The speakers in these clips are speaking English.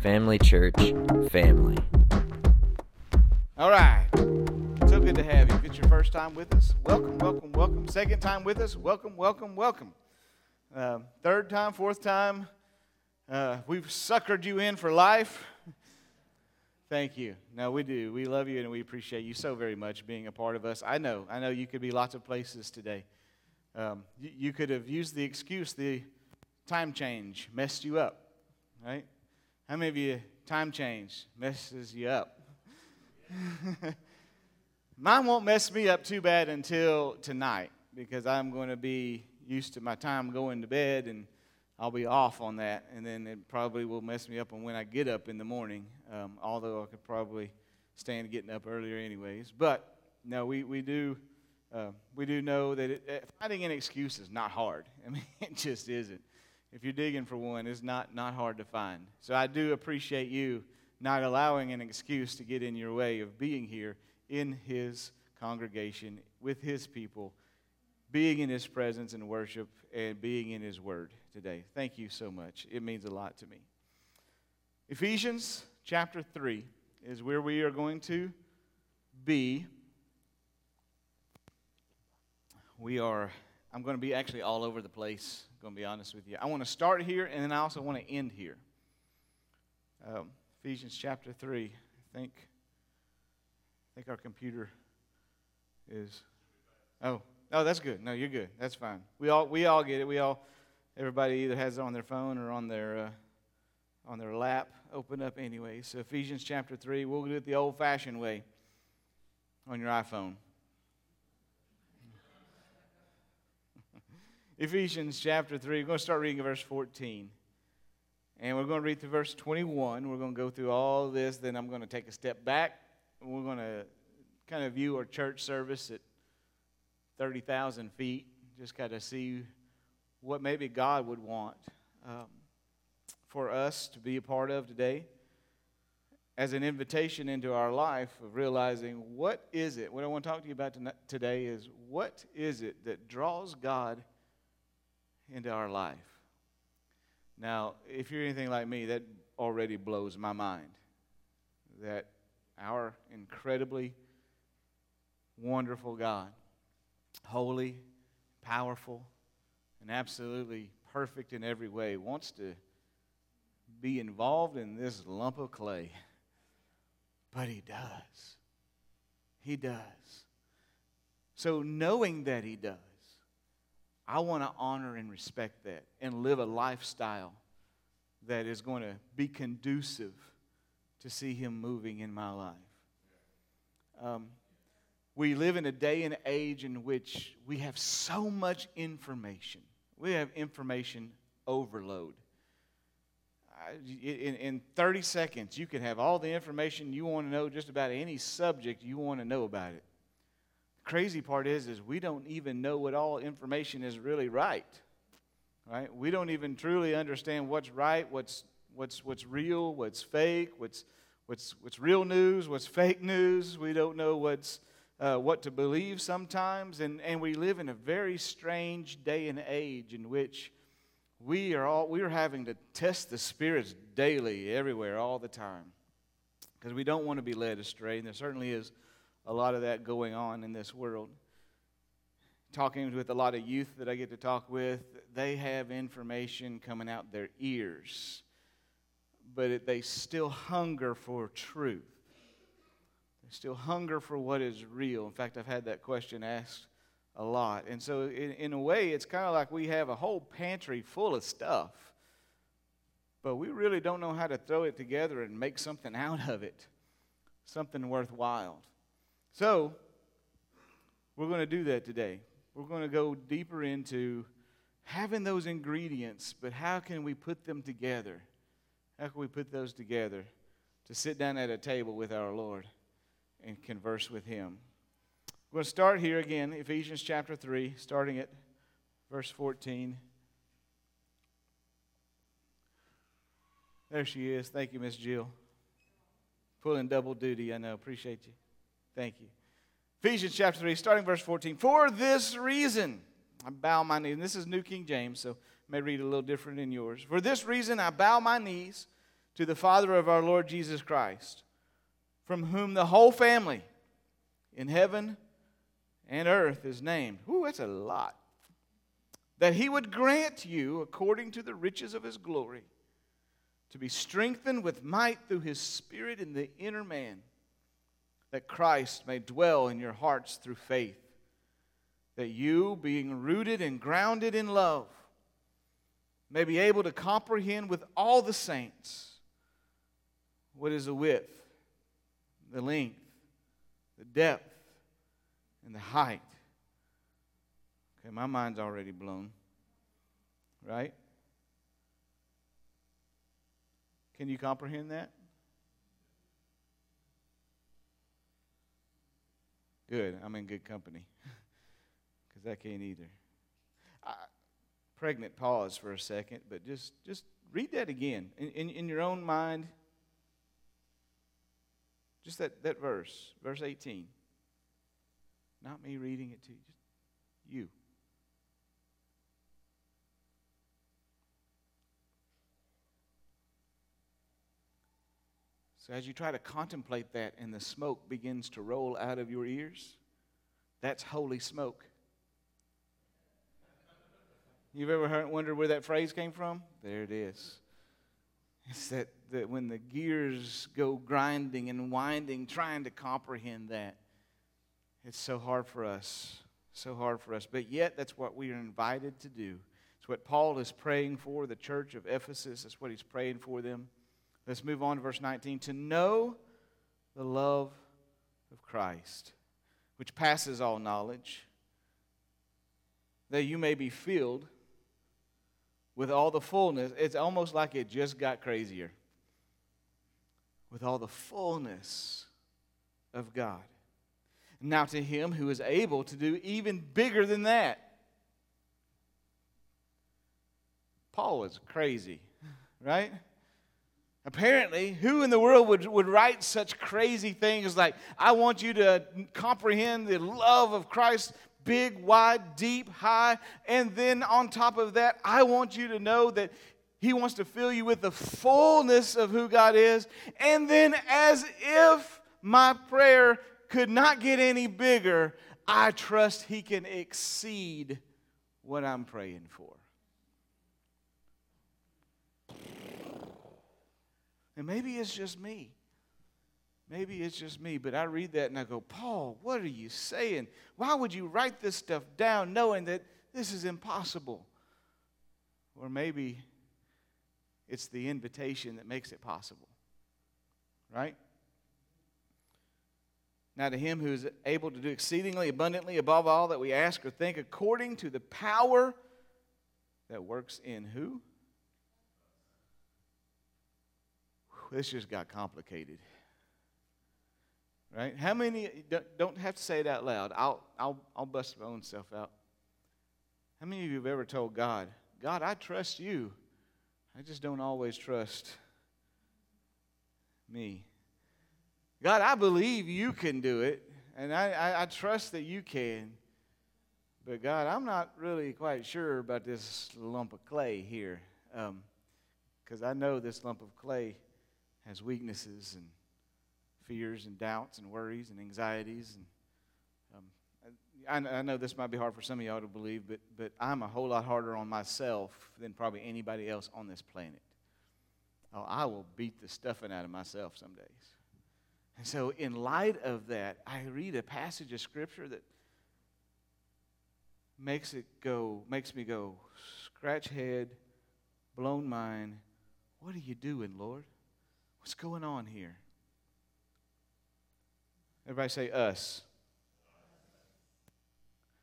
Family Church family. All right. So good to have you. If it's your first time with us, welcome, welcome, welcome. Second time with us, welcome, welcome, welcome. Uh, third time, fourth time, uh, we've suckered you in for life. Thank you. No, we do. We love you and we appreciate you so very much being a part of us. I know. I know you could be lots of places today. Um, you, you could have used the excuse the time change messed you up, right? How many of you time change messes you up? Mine won't mess me up too bad until tonight because I'm going to be used to my time going to bed and I'll be off on that. And then it probably will mess me up on when I get up in the morning, um, although I could probably stand getting up earlier, anyways. But no, we, we do. Uh, we do know that it, uh, finding an excuse is not hard. I mean, it just isn't if you're digging for one, is not, not hard to find. So I do appreciate you not allowing an excuse to get in your way of being here in His congregation, with His people, being in His presence and worship, and being in His Word today. Thank you so much. It means a lot to me. Ephesians chapter 3 is where we are going to be. We are, I'm going to be actually all over the place I'm going to be honest with you. I want to start here, and then I also want to end here. Um, Ephesians chapter 3. I think, I think our computer is. Oh, oh, that's good. No, you're good. That's fine. We all, we all get it. We all, everybody either has it on their phone or on their, uh, on their lap. Open up anyway. So Ephesians chapter 3. We'll do it the old fashioned way on your iPhone. Ephesians chapter 3. We're going to start reading verse 14. And we're going to read through verse 21. We're going to go through all this. Then I'm going to take a step back. And we're going to kind of view our church service at 30,000 feet. Just kind of see what maybe God would want um, for us to be a part of today as an invitation into our life of realizing what is it what i want to talk to you about today is what is it that draws god into our life. Now, if you're anything like me, that already blows my mind. That our incredibly wonderful God, holy, powerful, and absolutely perfect in every way, wants to be involved in this lump of clay. But He does. He does. So, knowing that He does, I want to honor and respect that and live a lifestyle that is going to be conducive to see Him moving in my life. Um, we live in a day and age in which we have so much information. We have information overload. In, in 30 seconds, you can have all the information you want to know just about any subject you want to know about it crazy part is is we don't even know what all information is really right right? We don't even truly understand what's right what's what's what's real what's fake what's what's what's real news what's fake news. We don't know what's uh, what to believe sometimes. And and we live in a very strange day and age in which we are all we are having to test the spirits daily everywhere all the time because we don't want to be led astray. And there certainly is a lot of that going on in this world. Talking with a lot of youth that I get to talk with, they have information coming out their ears, but they still hunger for truth. They still hunger for what is real. In fact, I've had that question asked a lot. And so, in, in a way, it's kind of like we have a whole pantry full of stuff, but we really don't know how to throw it together and make something out of it, something worthwhile. So, we're going to do that today. We're going to go deeper into having those ingredients, but how can we put them together? How can we put those together to sit down at a table with our Lord and converse with Him. We're going to start here again, Ephesians chapter 3, starting at verse 14. There she is. Thank you, Miss Jill. Pulling double duty, I know. Appreciate you. Thank you. Ephesians chapter 3, starting verse 14. For this reason, I bow my knees. And this is New King James, so may read a little different in yours. For this reason, I bow my knees to the Father of our Lord Jesus Christ, from whom the whole family in heaven and earth is named. Ooh, that's a lot. That he would grant you, according to the riches of his glory, to be strengthened with might through his Spirit in the inner man, that Christ may dwell in your hearts through faith, that you, being rooted and grounded in love, may be able to comprehend with all the saints what is the width, the length, the depth, and the height. Okay, my mind's already blown, right? Can you comprehend that? Good. I'm in good company because I can't either. I, pregnant pause for a second, but just just read that again in, in, in your own mind. Just that, that verse, verse 18. Not me reading it to you, just you. So, as you try to contemplate that and the smoke begins to roll out of your ears, that's holy smoke. You've ever heard, wondered where that phrase came from? There it is. It's that, that when the gears go grinding and winding, trying to comprehend that, it's so hard for us. So hard for us. But yet, that's what we are invited to do. It's what Paul is praying for the church of Ephesus. That's what he's praying for them. Let's move on to verse 19. To know the love of Christ, which passes all knowledge, that you may be filled with all the fullness. It's almost like it just got crazier. With all the fullness of God. Now, to him who is able to do even bigger than that. Paul was crazy, right? Apparently, who in the world would, would write such crazy things like, I want you to comprehend the love of Christ big, wide, deep, high. And then on top of that, I want you to know that He wants to fill you with the fullness of who God is. And then, as if my prayer could not get any bigger, I trust He can exceed what I'm praying for. And maybe it's just me. Maybe it's just me, but I read that and I go, Paul, what are you saying? Why would you write this stuff down knowing that this is impossible? Or maybe it's the invitation that makes it possible. Right? Now, to him who is able to do exceedingly abundantly above all that we ask or think, according to the power that works in who? This just got complicated. Right? How many, don't have to say it out loud. I'll, I'll, I'll bust my own self out. How many of you have ever told God, God, I trust you. I just don't always trust me. God, I believe you can do it, and I, I, I trust that you can. But God, I'm not really quite sure about this lump of clay here. Because um, I know this lump of clay has weaknesses and fears and doubts and worries and anxieties. And um, I, I, know this might be hard for some of y'all to believe, but, but I'm a whole lot harder on myself than probably anybody else on this planet. Oh, I will beat the stuffing out of myself some days. And so, in light of that, I read a passage of scripture that makes it go, makes me go, scratch head, blown mind. What are you doing, Lord? What's going on here? Everybody say us.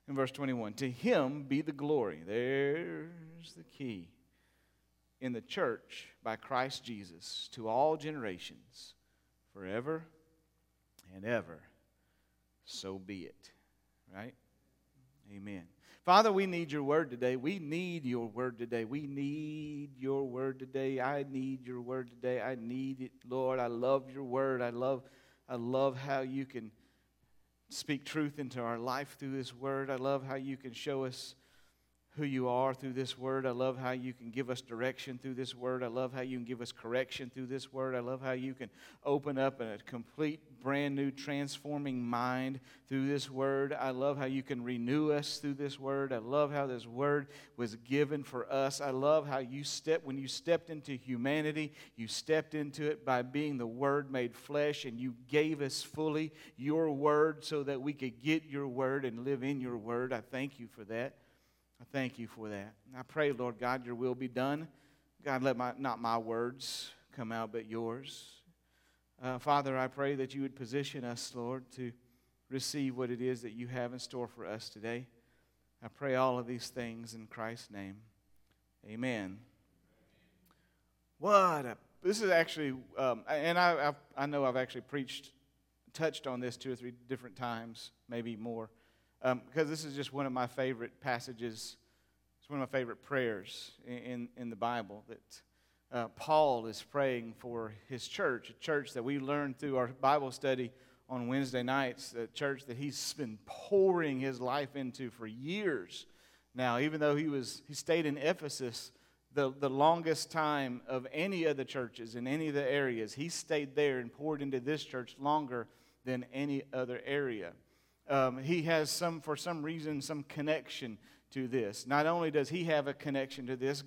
In verse 21, to him be the glory. There's the key. In the church by Christ Jesus to all generations, forever and ever. So be it. Right? Amen. Father, we need your word today. We need your word today. We need your word today. I need your word today. I need it, Lord. I love your word. I love I love how you can speak truth into our life through this word. I love how you can show us who you are through this word. I love how you can give us direction through this word. I love how you can give us correction through this word. I love how you can open up a complete, brand new, transforming mind through this word. I love how you can renew us through this word. I love how this word was given for us. I love how you stepped, when you stepped into humanity, you stepped into it by being the word made flesh, and you gave us fully your word so that we could get your word and live in your word. I thank you for that. I thank you for that. I pray, Lord God, your will be done. God, let my, not my words come out, but yours. Uh, Father, I pray that you would position us, Lord, to receive what it is that you have in store for us today. I pray all of these things in Christ's name. Amen. What a, this is actually, um, and I, I've, I know I've actually preached, touched on this two or three different times, maybe more um, because this is just one of my favorite passages. It's one of my favorite prayers in, in, in the Bible that uh, Paul is praying for his church, a church that we learned through our Bible study on Wednesday nights, a church that he's been pouring his life into for years now. Even though he was he stayed in Ephesus the, the longest time of any of the churches in any of the areas, he stayed there and poured into this church longer than any other area um, he has some, for some reason, some connection to this. Not only does he have a connection to this,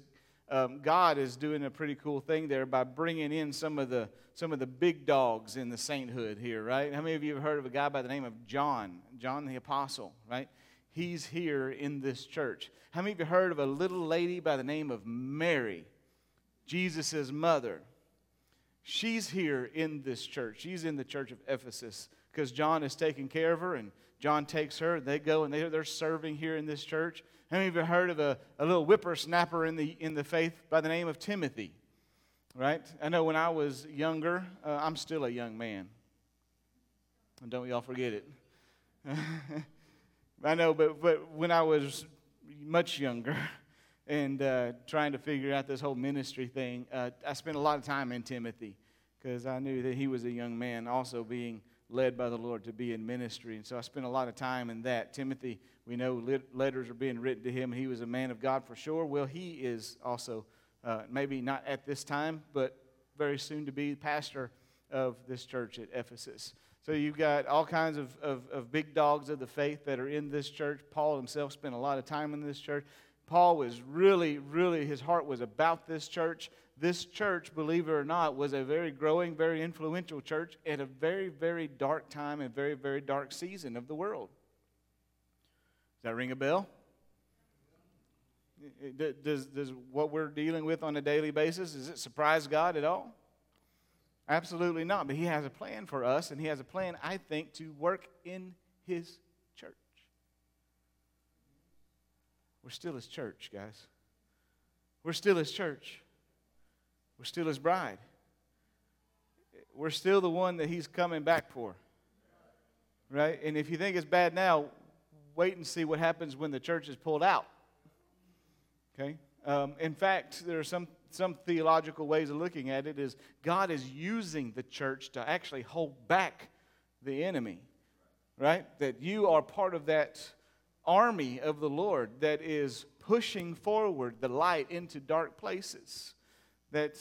um, God is doing a pretty cool thing there by bringing in some of the some of the big dogs in the sainthood here, right? How many of you have heard of a guy by the name of John, John the Apostle, right? He's here in this church. How many of you heard of a little lady by the name of Mary, Jesus' mother? She's here in this church. She's in the church of Ephesus because John is taking care of her and John takes her, they go and they're, serving here in this church. How many of you heard of a, a little whippersnapper in the, in the faith by the name of Timothy? Right? I know when I was younger, uh, I'm still a young man. And don't y'all forget it. I know, but, but when I was much younger and uh, trying to figure out this whole ministry thing, uh, I spent a lot of time in Timothy because I knew that he was a young man, also being led by the Lord to be in ministry. And so I spent a lot of time in that. Timothy, we know letters are being written to him. He was a man of God for sure. Well, he is also, uh, maybe not at this time, but very soon to be pastor of this church at Ephesus. So you've got all kinds of, of, of big dogs of the faith that are in this church. Paul himself spent a lot of time in this church. Paul was really, really, his heart was about this church this church, believe it or not, was a very growing, very influential church at a very, very dark time and very, very dark season of the world. Does that ring a bell? Does, does what we're dealing with on a daily basis, does it surprise God at all? Absolutely not. But He has a plan for us, and He has a plan, I think, to work in His church. We're still His church, guys. We're still His church. We're still his bride. We're still the one that he's coming back for. Right? And if you think it's bad now, wait and see what happens when the church is pulled out. Okay? Um, in fact, there are some, some theological ways of looking at it is God is using the church to actually hold back the enemy. Right? That you are part of that army of the Lord that is pushing forward the light into dark places that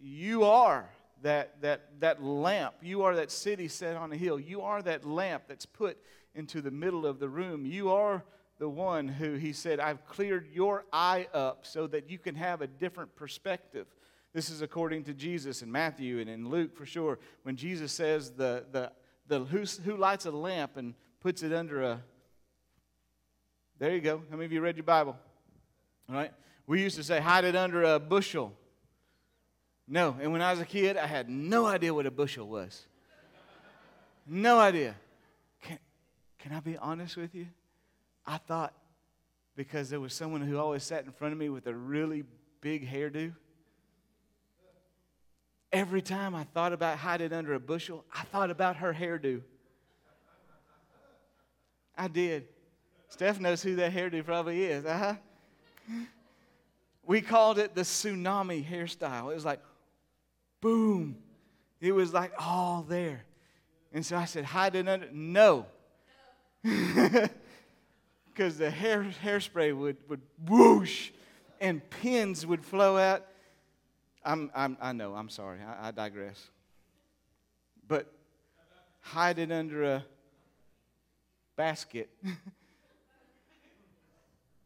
you are that, that, that lamp. You are that city set on a hill. You are that lamp that's put into the middle of the room. You are the one who, he said, I've cleared your eye up so that you can have a different perspective. This is according to Jesus in Matthew and in Luke for sure. When Jesus says, the, the, the, who, who lights a lamp and puts it under a. There you go. How many of you read your Bible? All right. We used to say, hide it under a bushel. No. And when I was a kid, I had no idea what a bushel was. No idea. Can, can I be honest with you? I thought because there was someone who always sat in front of me with a really big hairdo. every time I thought about hiding under a bushel, I thought about her hairdo. I did. Steph knows who that hairdo probably is. Uh-huh. We called it the tsunami hairstyle. It was like, boom. It was like all there. And so I said, hide it under. No. Because the hair, hairspray would, would whoosh and pins would flow out. I'm, I'm, I know, I'm sorry. I, I digress. But hide it under a basket.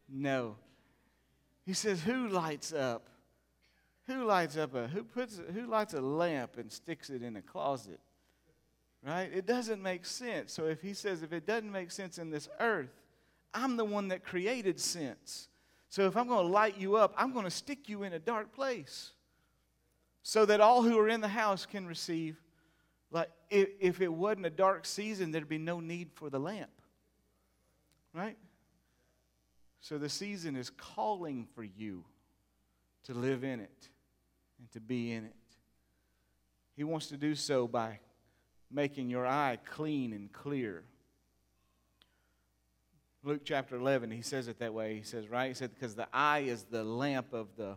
no. He says, Who lights up? Who lights up a who puts who lights a lamp and sticks it in a closet? Right? It doesn't make sense. So if he says if it doesn't make sense in this earth, I'm the one that created sense. So if I'm going to light you up, I'm going to stick you in a dark place so that all who are in the house can receive. Like, if, if it wasn't a dark season, there'd be no need for the lamp. Right? So the season is calling for you to live in it and to be in it. He wants to do so by making your eye clean and clear. Luke chapter 11, he says it that way. He says, right? He said, because the eye is the lamp of the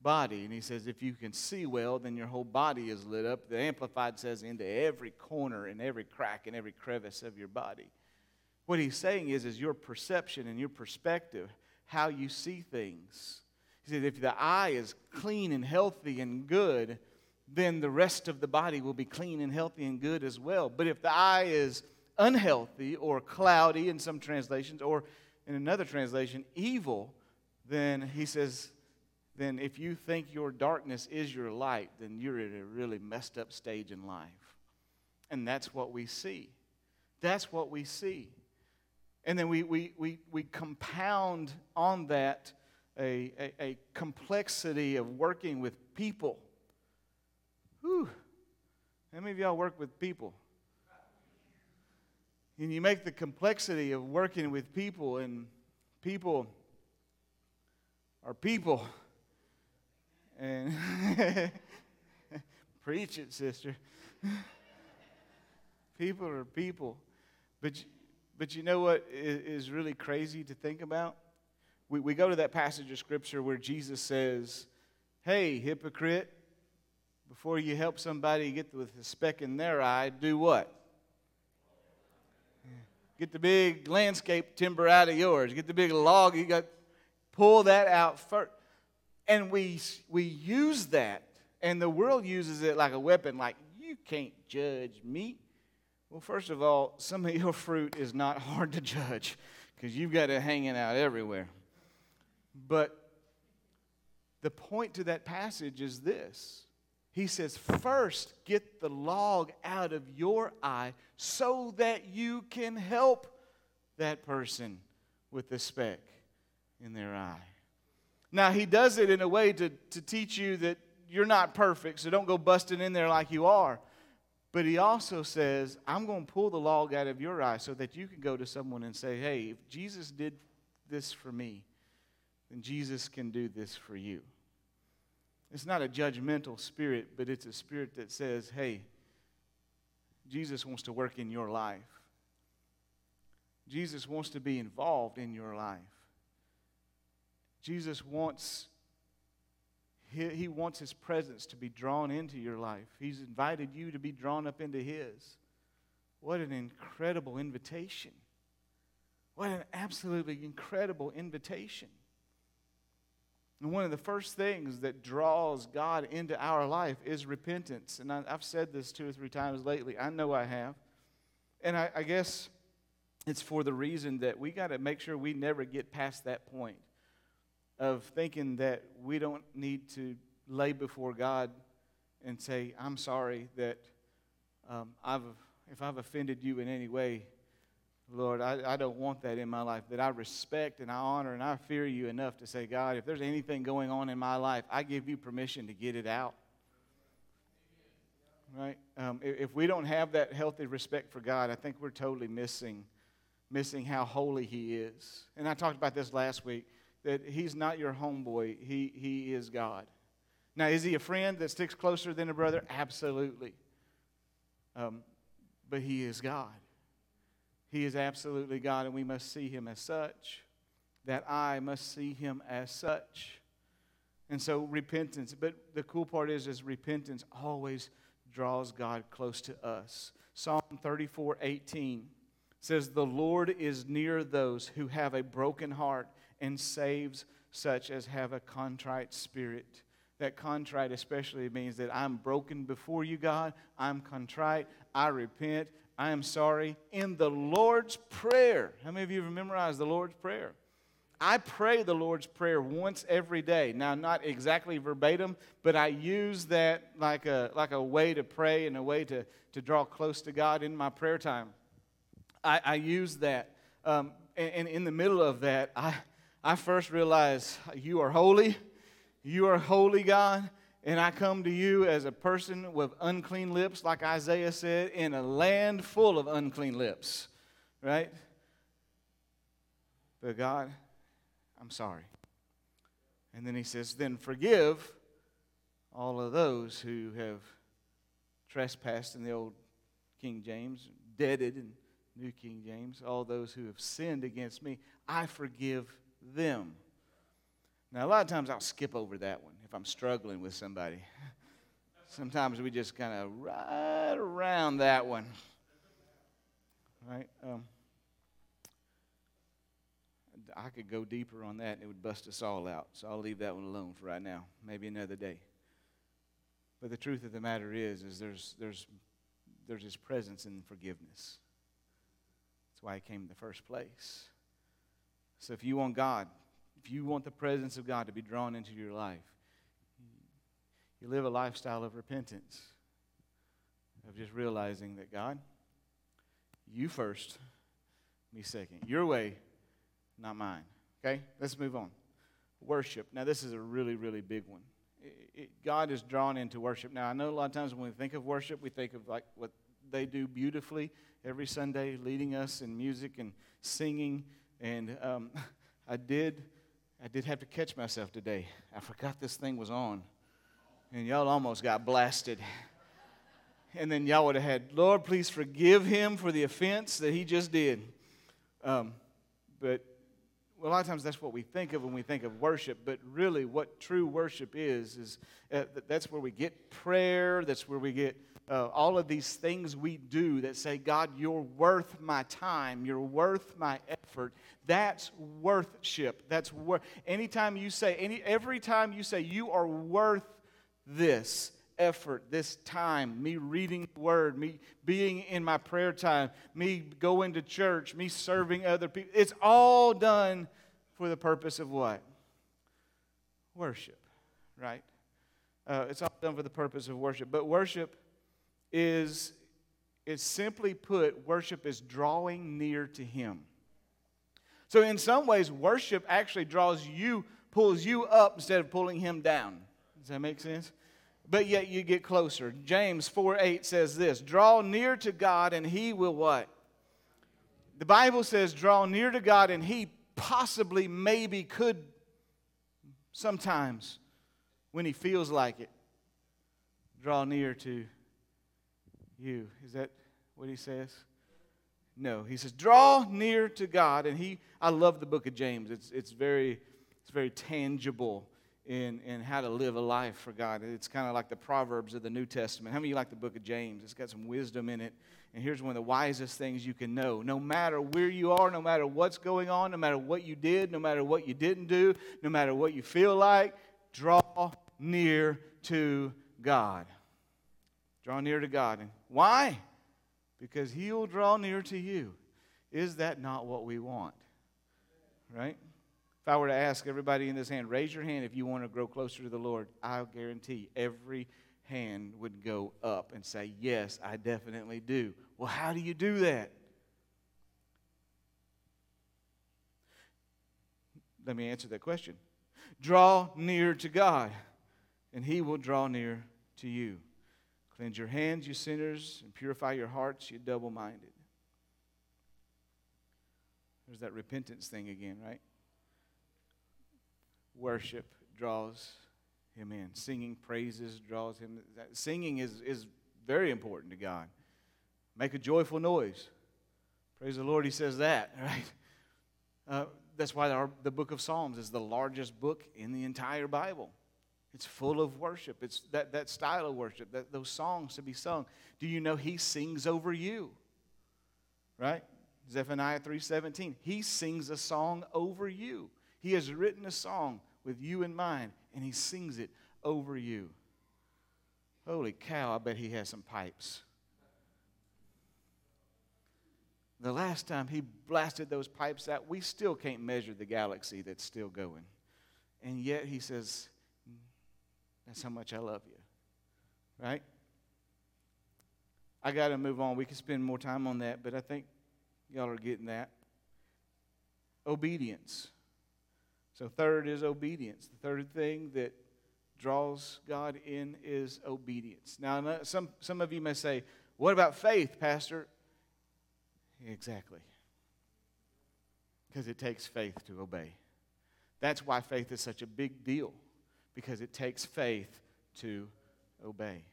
body. And he says, if you can see well, then your whole body is lit up. The Amplified says, into every corner and every crack and every crevice of your body. What he's saying is, is your perception and your perspective, how you see things. He said, if the eye is clean and healthy and good, then the rest of the body will be clean and healthy and good as well. But if the eye is unhealthy or cloudy in some translations, or in another translation, evil, then he says, then if you think your darkness is your light, then you're at a really messed up stage in life. And that's what we see. That's what we see. And then we, we, we, we compound on that a, a, a complexity of working with people. Whew. How many of y'all work with people? and you make the complexity of working with people, and people are people. And preach it, sister. people are people. But, but you know what is really crazy to think about? We, we go to that passage of Scripture where Jesus says, Hey, hypocrite, before you help somebody get with a speck in their eye, do what? Get the big landscape timber out of yours. Get the big log. You got pull that out first. And we we use that, and the world uses it like a weapon. Like you can't judge me. Well, first of all, some of your fruit is not hard to judge because you've got it hanging out everywhere. But the point to that passage is this he says, First, get the log out of your eye so that you can help that person with the speck in their eye. Now, he does it in a way to, to teach you that you're not perfect, so don't go busting in there like you are. But he also says, I'm going to pull the log out of your eye so that you can go to someone and say, Hey, if Jesus did this for me, then Jesus can do this for you. It's not a judgmental spirit, but it's a spirit that says, hey, Jesus wants to work in your life. Jesus wants to be involved in your life. Jesus wants he, he wants his presence to be drawn into your life. He's invited you to be drawn up into his. What an incredible invitation. What an absolutely incredible invitation. And one of the first things that draws God into our life is repentance. And I, have said this two or three times lately. I know I have. And I, I guess it's for the reason that we got to make sure we never get past that point of thinking that we don't need to lay before God and say, I'm sorry that um, I've, if I've offended you in any way, Lord, I, I don't want that in my life. That I respect and I honor and I fear you enough to say, God, if there's anything going on in my life, I give you permission to get it out. Right? Um, if, if we don't have that healthy respect for God, I think we're totally missing, missing how holy He is. And I talked about this last week that He's not your homeboy, He, he is God. Now, is he a friend that sticks closer than a brother? Absolutely. Um, but he is God. He is absolutely God, and we must see him as such. That I must see him as such. And so repentance, but the cool part is, is repentance always draws God close to us. Psalm 34, 18 says, The Lord is near those who have a broken heart and saves such as have a contrite spirit. That contrite especially means that I'm broken before you, God. I'm contrite. I repent. I am sorry. In the Lord's Prayer. How many of you have memorized the Lord's Prayer? I pray the Lord's Prayer once every day. Now, not exactly verbatim, but I use that like a, like a way to pray and a way to, to draw close to God in my prayer time. I, I use that. Um, and, and in the middle of that, I, I first realize you are holy. You are holy, God. And I come to you as a person with unclean lips, like Isaiah said, in a land full of unclean lips, right? But God, I'm sorry. And then he says, Then forgive all of those who have trespassed in the old King James, deaded in New King James, all those who have sinned against me. I forgive them. Now, a lot of times I'll skip over that one if I'm struggling with somebody. Sometimes we just kind of right around that one. Right? Um, I could go deeper on that and it would bust us all out. So I'll leave that one alone for right now. Maybe another day. But the truth of the matter is, is there's, there's, there's His presence in forgiveness. That's why He came in the first place. So if you want God, if you want the presence of God to be drawn into your life, you live a lifestyle of repentance, of just realizing that God, you first, me second. Your way, not mine. Okay? Let's move on. Worship. Now, this is a really, really big one. It, it, God is drawn into worship. Now, I know a lot of times when we think of worship, we think of like what they do beautifully every Sunday, leading us in music and singing. And um, I did, I did have to catch myself today. I forgot this thing was on, and y'all almost got blasted. And then y'all would have had, Lord, please forgive him for the offense that he just did. Um, but a lot of times that's what we think of when we think of worship, but really what true worship is, is uh, that's where we get prayer, that's where we get uh, all of these things we do that say, God, you're worth my time, you're worth my effort. That's worship. That's worth. Anytime you say, any, every time you say, you are worth this, effort, this time, me reading the word, me being in my prayer time, me going to church, me serving other people. It's all done for the purpose of what? Worship, right? Uh, it's all done for the purpose of worship. But worship is, is simply put, worship is drawing near to Him. So, in some ways, worship actually draws you, pulls you up instead of pulling Him down. Does that make sense? but yet you get closer. James 4 8 says this Draw near to God, and he will what? The Bible says, Draw near to God, and he possibly, maybe could sometimes, when he feels like it, draw near to you. Is that what he says? No, he says, draw near to God. And he, I love the book of James. It's, it's, very, it's very tangible in, in how to live a life for God. It's kind of like the Proverbs of the New Testament. How many of you like the book of James? It's got some wisdom in it. And here's one of the wisest things you can know. No matter where you are, no matter what's going on, no matter what you did, no matter what you didn't do, no matter what you feel like, draw near to God. Draw near to God. And why? Because He'll draw near to you. Is that not what we want? Right? If I were to ask everybody in this hand, raise your hand if you want to grow closer to the Lord, I'll guarantee every hand would go up and say, Yes, I definitely do. Well, how do you do that? Let me answer that question. Draw near to God, and He will draw near to you. Cleanse your hands, you sinners, and purify your hearts, you double minded. There's that repentance thing again, right? Worship draws him in. Singing praises draws him. Singing is, is very important to God. Make a joyful noise. Praise the Lord, he says that, right? Uh, that's why our, the book of Psalms is the largest book in the entire Bible. It's full of worship. It's that, that style of worship, that, those songs to be sung. Do you know he sings over you? Right? Zephaniah 3:17. He sings a song over you. He has written a song with you in mind, and he sings it over you. Holy cow, I bet he has some pipes. The last time he blasted those pipes out, we still can't measure the galaxy that's still going. And yet he says, That's how much I love you. Right? I got to move on. We can spend more time on that, but I think y'all are getting that. Obedience. So, third is obedience. The third thing that draws God in is obedience. Now, some, some of you may say, What about faith, Pastor? Exactly. Because it takes faith to obey. That's why faith is such a big deal, because it takes faith to obey.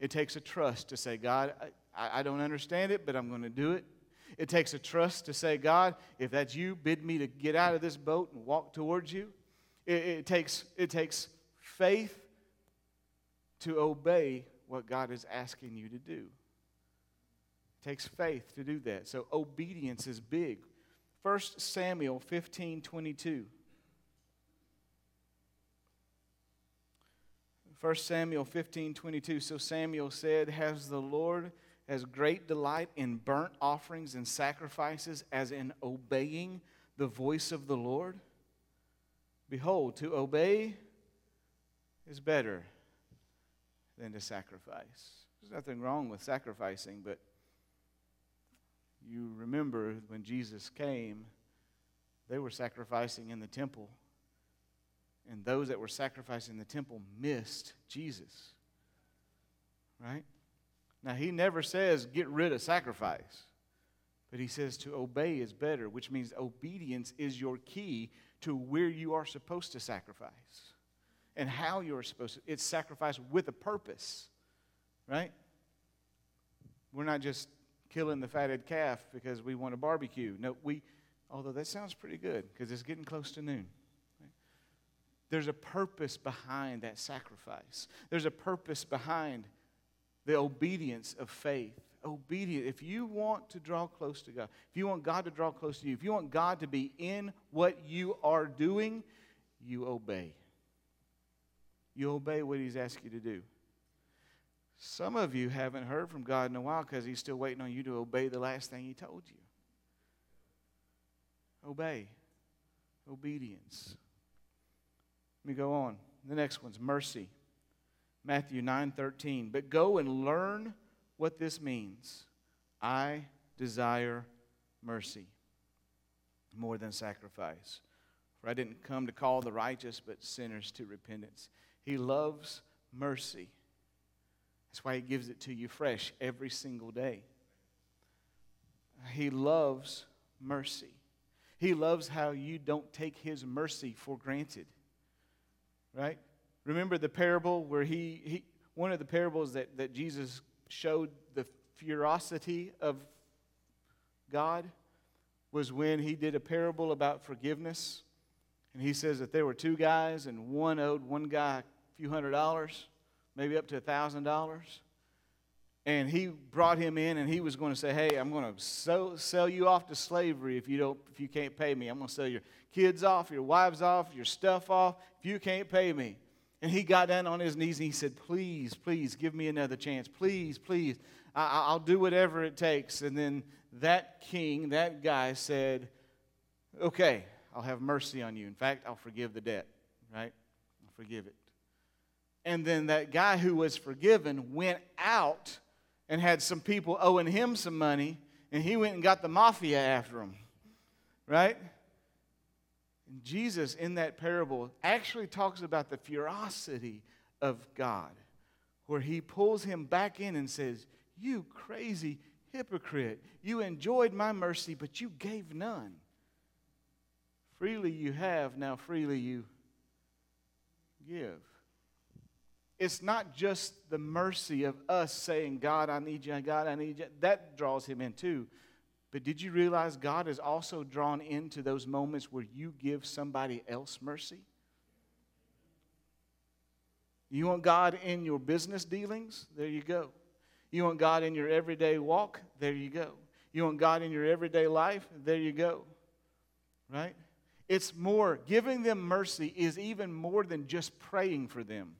It takes a trust to say, God, I, I don't understand it, but I'm going to do it. It takes a trust to say, God, if that's you, bid me to get out of this boat and walk towards you. It, it, takes, it takes faith to obey what God is asking you to do. It takes faith to do that. So obedience is big. 1 Samuel 15 22. 1 Samuel 15 22. So Samuel said, Has the Lord as great delight in burnt offerings and sacrifices as in obeying the voice of the Lord? Behold, to obey is better than to sacrifice. There's nothing wrong with sacrificing, but you remember when Jesus came, they were sacrificing in the temple. And those that were sacrificing in the temple missed Jesus. Right? Now, he never says get rid of sacrifice, but he says to obey is better, which means obedience is your key to where you are supposed to sacrifice and how you're supposed to. It's sacrifice with a purpose, right? We're not just killing the fatted calf because we want a barbecue. No, we, although that sounds pretty good because it's getting close to noon. There's a purpose behind that sacrifice. There's a purpose behind the obedience of faith. Obedient. If you want to draw close to God, if you want God to draw close to you, if you want God to be in what you are doing, you obey. You obey what He's asked you to do. Some of you haven't heard from God in a while because He's still waiting on you to obey the last thing He told you. Obey. Obedience. Let me go on. The next one's mercy. Matthew 9:13. But go and learn what this means. I desire mercy more than sacrifice. For I didn't come to call the righteous, but sinners to repentance. He loves mercy. That's why He gives it to you fresh every single day. He loves mercy. He loves how you don't take His mercy for granted. Right? Remember the parable where he, he one of the parables that, that Jesus showed the ferocity of God was when he did a parable about forgiveness. And he says that there were two guys, and one owed one guy a few hundred dollars, maybe up to a thousand dollars. And he brought him in, and he was going to say, "Hey, I'm going to sell, sell you off to slavery if you don't, if you can't pay me. I'm going to sell your kids off, your wives off, your stuff off if you can't pay me." And he got down on his knees and he said, Please, please, give me another chance. Please, please, I- will do whatever it takes. And then that king, that guy said, Okay, I'll have mercy on you. In fact, I'll forgive the debt, right? I'll forgive it. And then that guy who was forgiven went out and had some people owing him some money, and he went and got the mafia after him, right? And Jesus, in that parable, actually talks about the ferocity of God, where he pulls him back in and says, You crazy hypocrite, you enjoyed my mercy, but you gave none. Freely you have, now freely you give. it's not just the mercy of us saying, God, I need you, God, I need you. That draws him in too. But did you realize God is also drawn into those moments where you give somebody else mercy? You want God in your business dealings? There you go. You want God in your everyday walk? There you go. You want God in your everyday life? There you go. Right? It's more, giving them mercy is even more than just praying for them.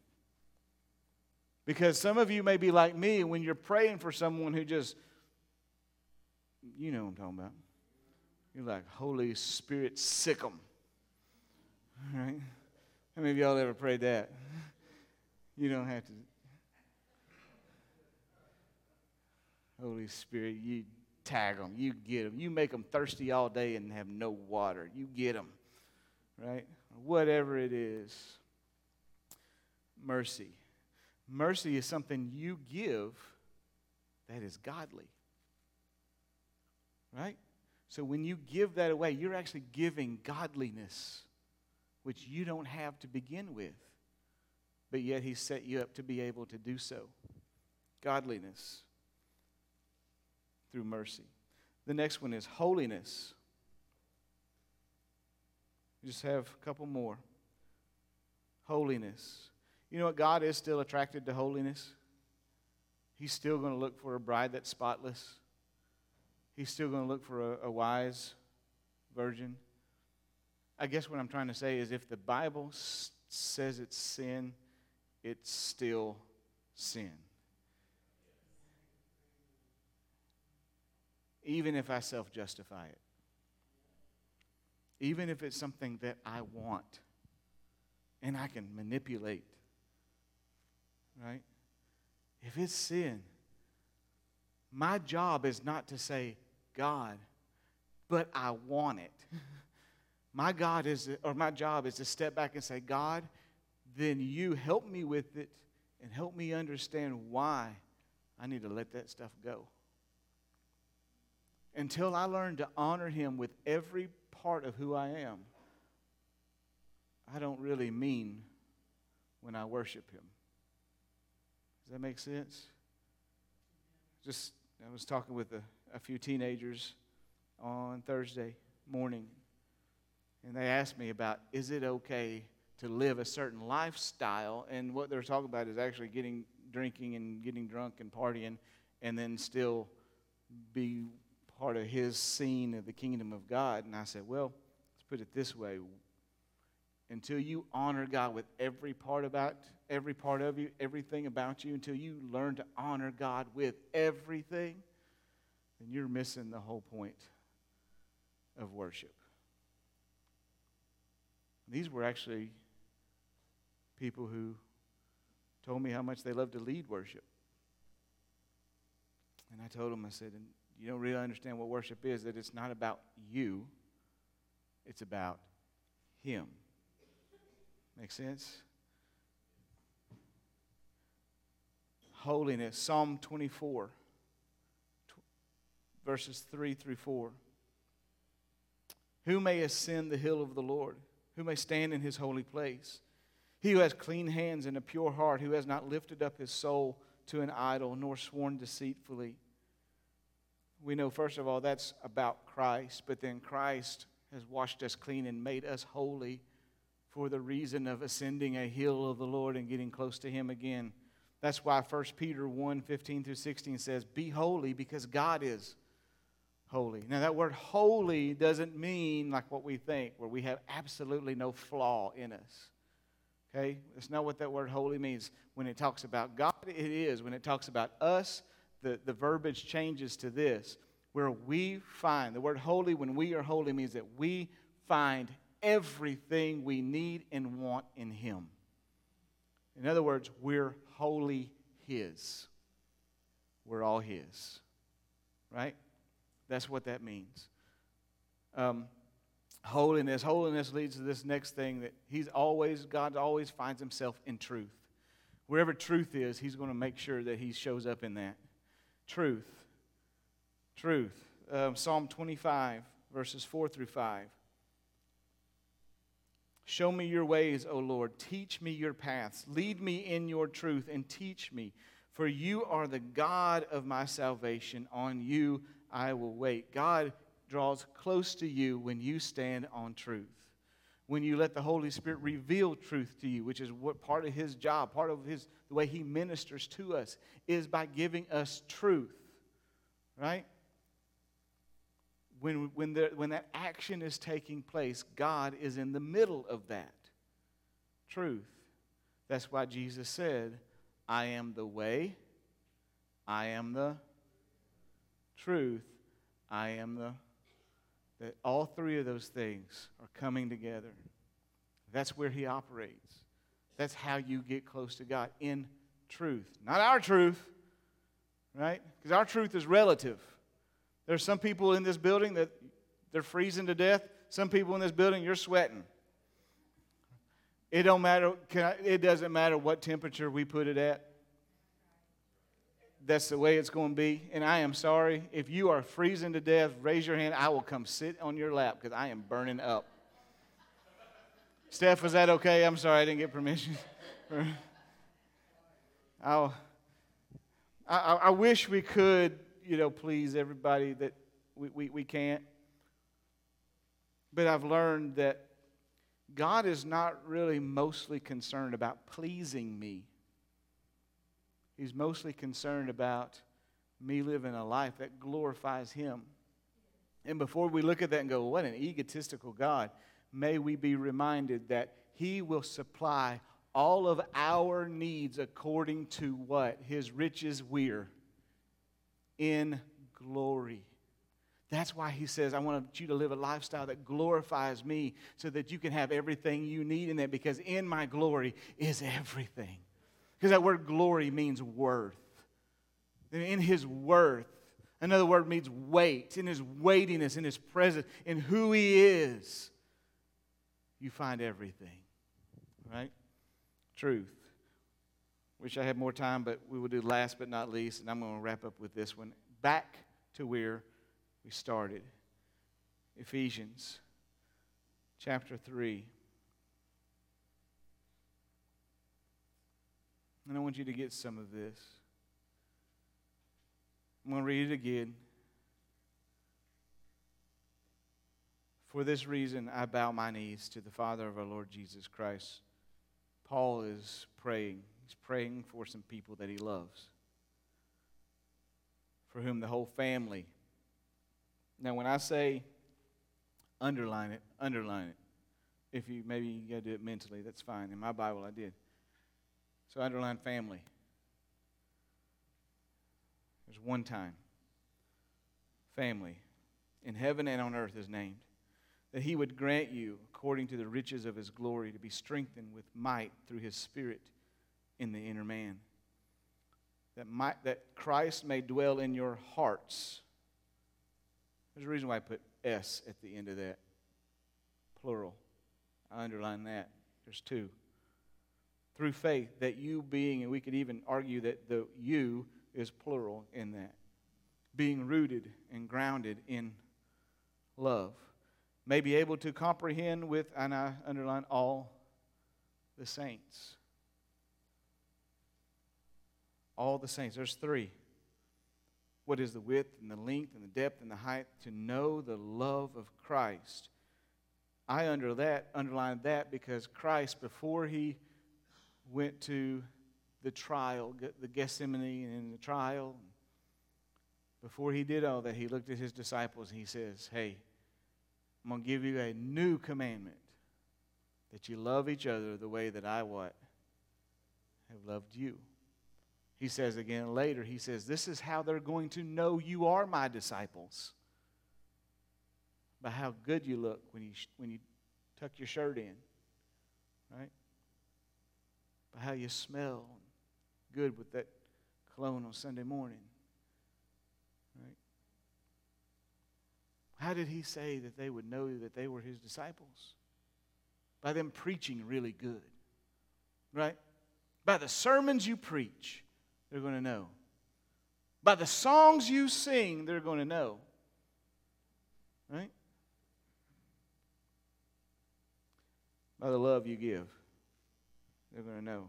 Because some of you may be like me when you're praying for someone who just, you know what I'm talking about. You're like, Holy Spirit, sick them. Right? How many of y'all ever prayed that? You don't have to. Holy Spirit, you tag them, you get them. You make them thirsty all day and have no water. You get them, right? Whatever it is. Mercy. Mercy is something you give that is godly, right? So when you give that away, you're actually giving godliness, which you don't have to begin with, but yet He set you up to be able to do so. Godliness through mercy. The next one is holiness. We just have a couple more. Holiness. You know what? God is still attracted to holiness. He's still going to look for a bride that's spotless. He's still going to look for a, a wise virgin. I guess what I'm trying to say is if the Bible s- says it's sin, it's still sin. even if I self justify it, even if it's something that I want and I can manipulate, right? If it's sin, my job is not to say, God, but I want it. My God is, or my job is to step back and say, God, then you help me with it and help me understand why I need to let that stuff go until I learn to honor Him with every part of who I am, I don't really mean when I worship Him. Does that make sense? Just, I was talking with a, a few teenagers on Thursday morning, and they asked me about is it okay to live a certain lifestyle? And what they're talking about is actually getting drinking and getting drunk and partying, and then still be part of his scene of the kingdom of God. And I said, well, let's put it this way. Until you honor God with every part about every part of you, everything about you, until you learn to honor God with everything, then you're missing the whole point of worship. These were actually people who told me how much they love to lead worship. And I told them, I said, you don't really understand what worship is, that it's not about you, it's about Him. Make sense? Holiness, Psalm 24, verses 3 through 4. Who may ascend the hill of the Lord? Who may stand in his holy place? He who has clean hands and a pure heart, who has not lifted up his soul to an idol, nor sworn deceitfully we know, first of all, that's about Christ, but then Christ has washed us clean and made us holy for the reason of ascending a hill of the Lord and getting close to Him again. That's why 1 Peter 1 15 through 16 says, Be holy because God is holy. Now, that word holy doesn't mean like what we think, where we have absolutely no flaw in us. Okay? That's not what that word holy means. When it talks about God, it is. When it talks about us, the, the verbiage changes to this where we find the word holy when we are holy means that we find everything we need and want in him in other words we're wholly his we're all his right that's what that means um, holiness holiness leads to this next thing that he's always god always finds himself in truth wherever truth is he's going to make sure that he shows up in that truth. Truth. Um, Psalm 25, verses 4 through 5. Show me your ways, O Lord. Teach me your paths. Lead me in your truth and teach me. For you are the God of my salvation. On you I will wait. God draws close to you when you stand on truth. When you let the Holy Spirit reveal truth to you, which is what part of his job, part of his the way he ministers to us, is by giving us truth. Right? When, when, the, when that action is taking place, God is in the middle of that truth. That's why Jesus said, I am the way, I am the truth, I am the. That all three of those things are coming together. That's where He operates. That's how you get close to God in truth. Not our truth, right? Because our truth is relative. There's some people in this building that they're freezing to death. Some people in this building, you're sweating. It don't matter. I, it doesn't matter what temperature we put it at. That's the way it's going to be. And I am sorry if you are freezing to death. Raise your hand. I will come sit on your lap because I am burning up. Steph, was that okay? I'm sorry I didn't get permission. I'll, I, I wish we could you know, please everybody that we, we, we can't. But I've learned that God is not really mostly concerned about pleasing me. He's mostly concerned about me living a life that glorifies Him. And before we look at that and go, what an egotistical God, may we be reminded that He will supply all of our needs according to what? His riches we're in glory. That's why he says, I want you to live a lifestyle that glorifies me so that you can have everything you need in that because in my glory is everything. Because that word glory means worth. In his worth, another word means weight, in his weightiness, in his presence, in who he is, you find everything. Right? Truth. Wish I had more time, but we will do last but not least, and I'm going to wrap up with this one. Back to where we started Ephesians chapter 3. And I want you to get some of this. I'm going to read it again. For this reason, I bow my knees to the Father of our Lord Jesus Christ. Paul is praying He's praying for some people that he loves, for whom the whole family. Now, when I say underline it, underline it. If you maybe you got to do it mentally, that's fine. In my Bible, I did. So underline family. There's one time. Family in heaven and on earth is named that he would grant you, according to the riches of his glory, to be strengthened with might through his Spirit in the inner man. That, might, that Christ may dwell in your hearts. There's a reason why I put S at the end of that. Plural. I underline that. There's two. Through faith, that you being, and we could even argue that the you is plural in that. Being rooted and grounded in love. May be able to comprehend with, and I underline all the saints all the saints. There's three. What is the width and the length and the depth and the height? To know the love of Christ. I under that underline that because Christ, before he went to the trial, the Gethsemane and the trial, before he did all that, he looked at his disciples and he says, Hey, I'm going to give you a new commandment that you love each other the way that I what? Have loved you. He says again later, he says, This is how they're going to know you are my disciples. By how good you look when you, when you tuck your shirt in, right? By how you smell good with that cologne on Sunday morning, right? How did he say that they would know that they were his disciples? By them preaching really good, right? By the sermons you preach they're going to know. By the songs you sing, they're going to know. Right? by the love you give. They're going to know.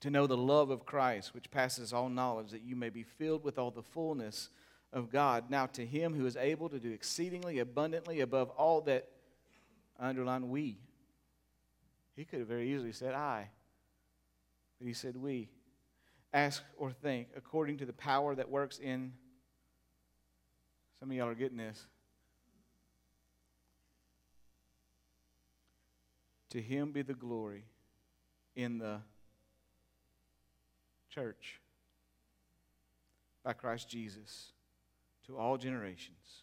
To know the love of Christ, which passes all knowledge, that you may be filled with all the fullness of God. Now, to him who is able to do exceedingly abundantly above all that, underline we. He could have very easily said I, but he said we. Ask or think according to the power that works in. Some of y'all are getting this. To him be the glory in the church by Christ Jesus to all generations,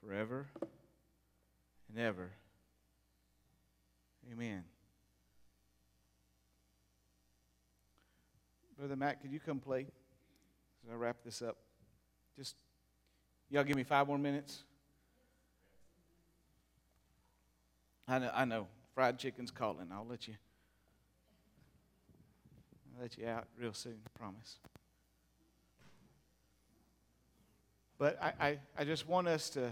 forever and ever. Amen. Brother Matt, could you come play as I wrap this up? Just, y'all give me five more minutes. I know, I know. Fried chicken's calling. I'll let you. I'll let you out real soon. I promise. But I, I, I just want us to.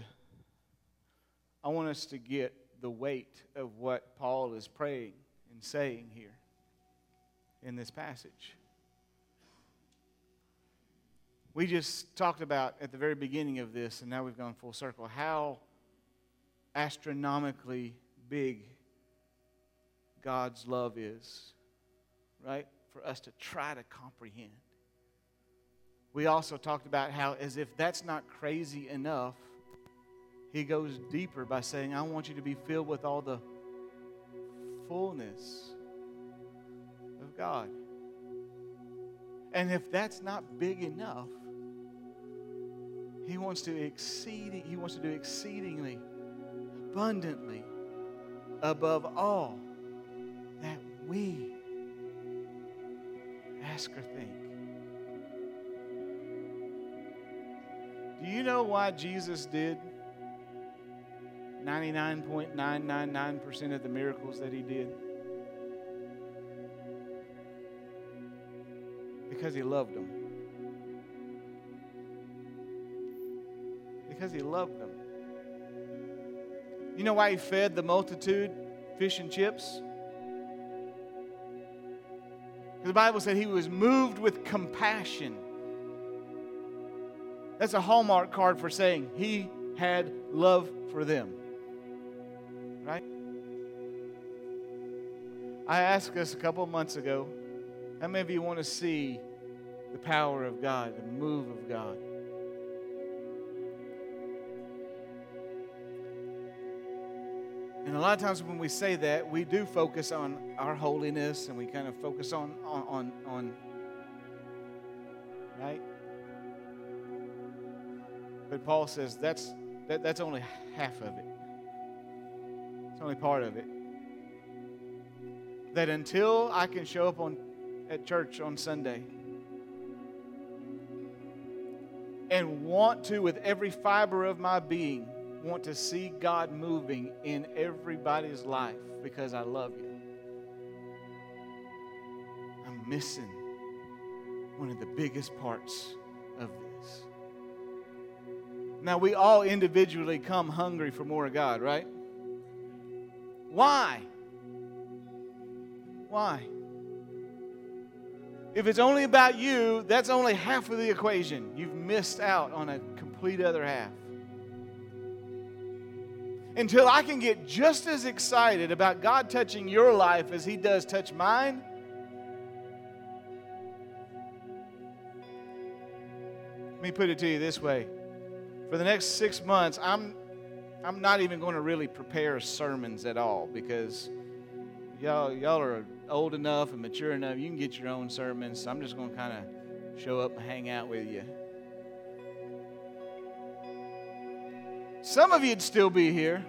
I want us to get the weight of what Paul is praying and saying here in this passage. We just talked about at the very beginning of this, and now we've gone full circle, how astronomically big God's love is, right? For us to try to comprehend. We also talked about how, as if that's not crazy enough, he goes deeper by saying, I want you to be filled with all the fullness of God. And if that's not big enough, he wants to exceed he wants to do exceedingly abundantly above all we ask or think. Do you know why Jesus did 99.999% of the miracles that he did? Because he loved them. Because he loved them. You know why he fed the multitude fish and chips? The Bible said he was moved with compassion. That's a hallmark card for saying he had love for them. Right? I asked us a couple months ago how many of you want to see the power of God, the move of God? And a lot of times when we say that, we do focus on our holiness and we kind of focus on, on, on, on right? But Paul says that's, that, that's only half of it. It's only part of it. That until I can show up on, at church on Sunday and want to, with every fiber of my being, want to see God moving in everybody's life because I love you. I'm missing one of the biggest parts of this. Now, we all individually come hungry for more of God, right? Why? Why? If it's only about you, that's only half of the equation. You've missed out on a complete other half until I can get just as excited about God touching your life as He does touch mine. Let me put it to you this way. For the next six months, I'm, I'm not even going to really prepare sermons at all because y'all, y'all are old enough and mature enough. You can get your own sermons. So I'm just going to kind of show up and hang out with you. Some of you'd still be here.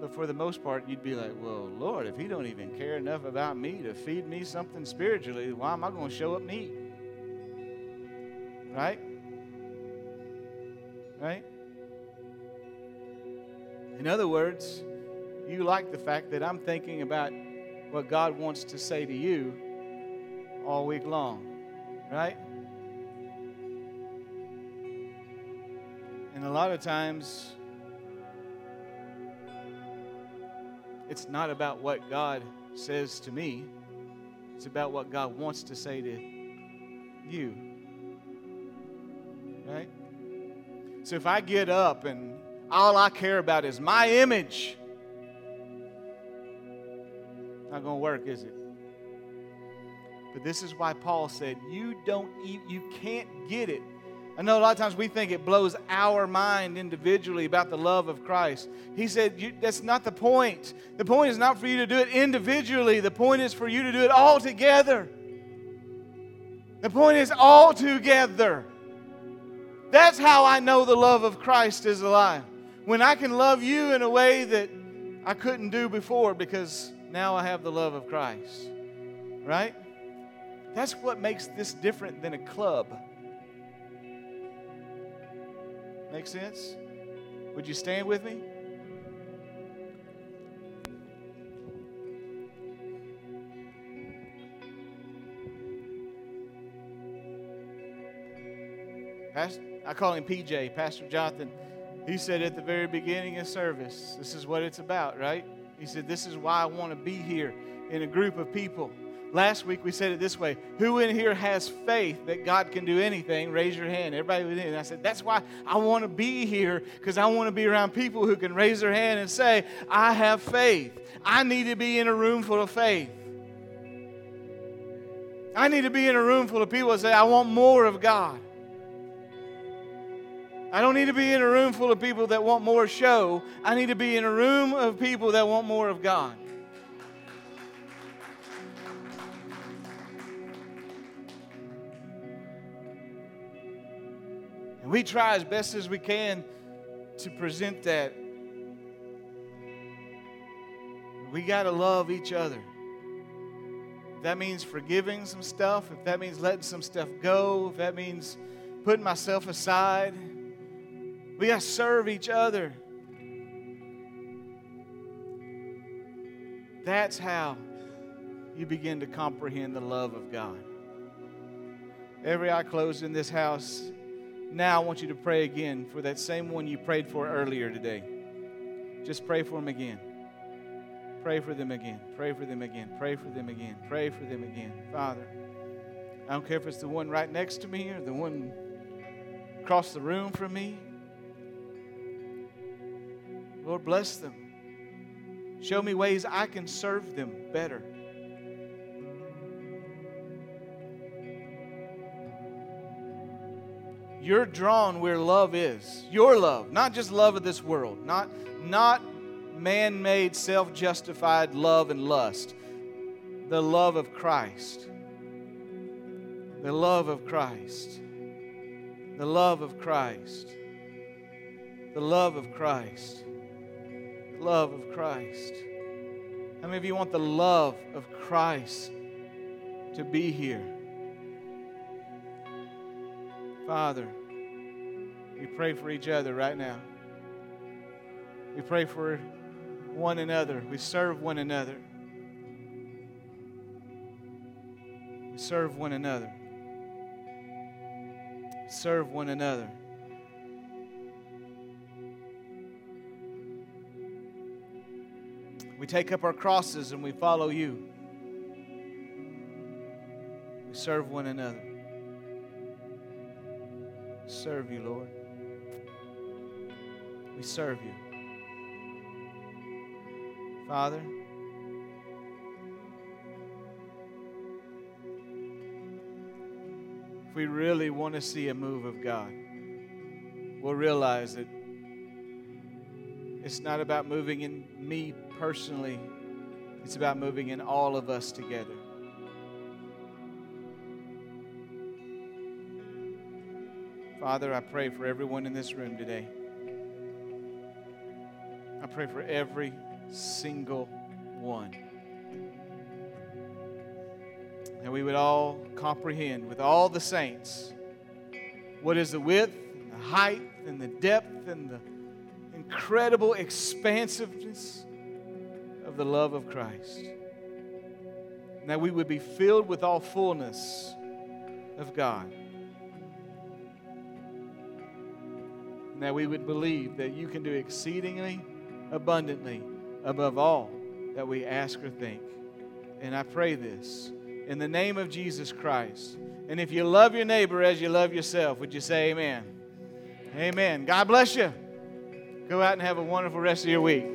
But for the most part, you'd be like, well, Lord, if He don't even care enough about me to feed me something spiritually, why am I going to show up and eat? Right? Right? In other words, you like the fact that I'm thinking about what God wants to say to you all week long. Right? And a lot of times, it's not about what God says to me, it's about what God wants to say to you. Right? So if I get up and all I care about is my image, not going to work, is it? But this is why Paul said, "You don't, you can't get it." I know a lot of times we think it blows our mind individually about the love of Christ. He said, "That's not the point. The point is not for you to do it individually. The point is for you to do it all together." The point is all together. That's how I know the love of Christ is alive. When I can love you in a way that I couldn't do before because now I have the love of Christ. Right? That's what makes this different than a club. Make sense? Would you stand with me? Pastor, I call him PJ, Pastor Jonathan. He said at the very beginning of service, this is what it's about, right? He said, This is why I want to be here in a group of people. Last week we said it this way Who in here has faith that God can do anything? Raise your hand. Everybody within. And I said, That's why I want to be here because I want to be around people who can raise their hand and say, I have faith. I need to be in a room full of faith. I need to be in a room full of people that say, I want more of God. I don't need to be in a room full of people that want more show. I need to be in a room of people that want more of God. And we try as best as we can to present that. We got to love each other. If that means forgiving some stuff, if that means letting some stuff go, if that means putting myself aside, we got to serve each other. That's how you begin to comprehend the love of God. Every eye closed in this house. Now I want you to pray again for that same one you prayed for earlier today. Just pray for them again. Pray for them again. Pray for them again. Pray for them again. Pray for them again. Father, I don't care if it's the one right next to me or the one across the room from me. Lord, bless them. Show me ways I can serve them better. You're drawn where love is. Your love, not just love of this world, not, not man made, self justified love and lust. The love of Christ. The love of Christ. The love of Christ. The love of Christ love of Christ? How many of you want the love of Christ to be here? Father, we pray for each other right now. We pray for one another. We serve one another. We serve one another. Serve one another. We take up our crosses and we follow you. We serve one another. Serve you, Lord. We serve you. Father, if we really want to see a move of God, we'll realize that it's not about moving in me personally, it's about moving in all of us together. Father, I pray for everyone in this room today. Pray for every single one. And we would all comprehend with all the saints what is the width and the height and the depth and the incredible expansiveness of the love of Christ. And That we would be filled with all fullness of God. and that we would believe that you can do exceedingly abundantly above all that we ask or think. And I pray this in the name of Jesus Christ. And if you love your neighbor as you love yourself, would you say amen? Amen. God bless you. Go out and have a wonderful rest of your week.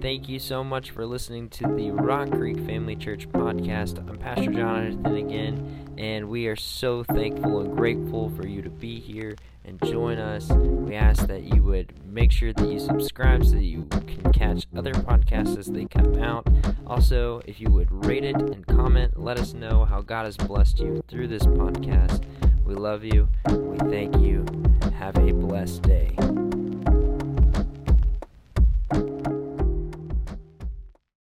Thank you so much for listening to the Rock Creek Family Church podcast. I'm Pastor Jonathan again, and we are so thankful and grateful for you to be here and join us. We ask that you would make sure that you subscribe so that you can catch other podcasts as they come out. Also, if you would rate it and comment, let us know how God has blessed you through this podcast. We love you. We thank you. Have a blessed day.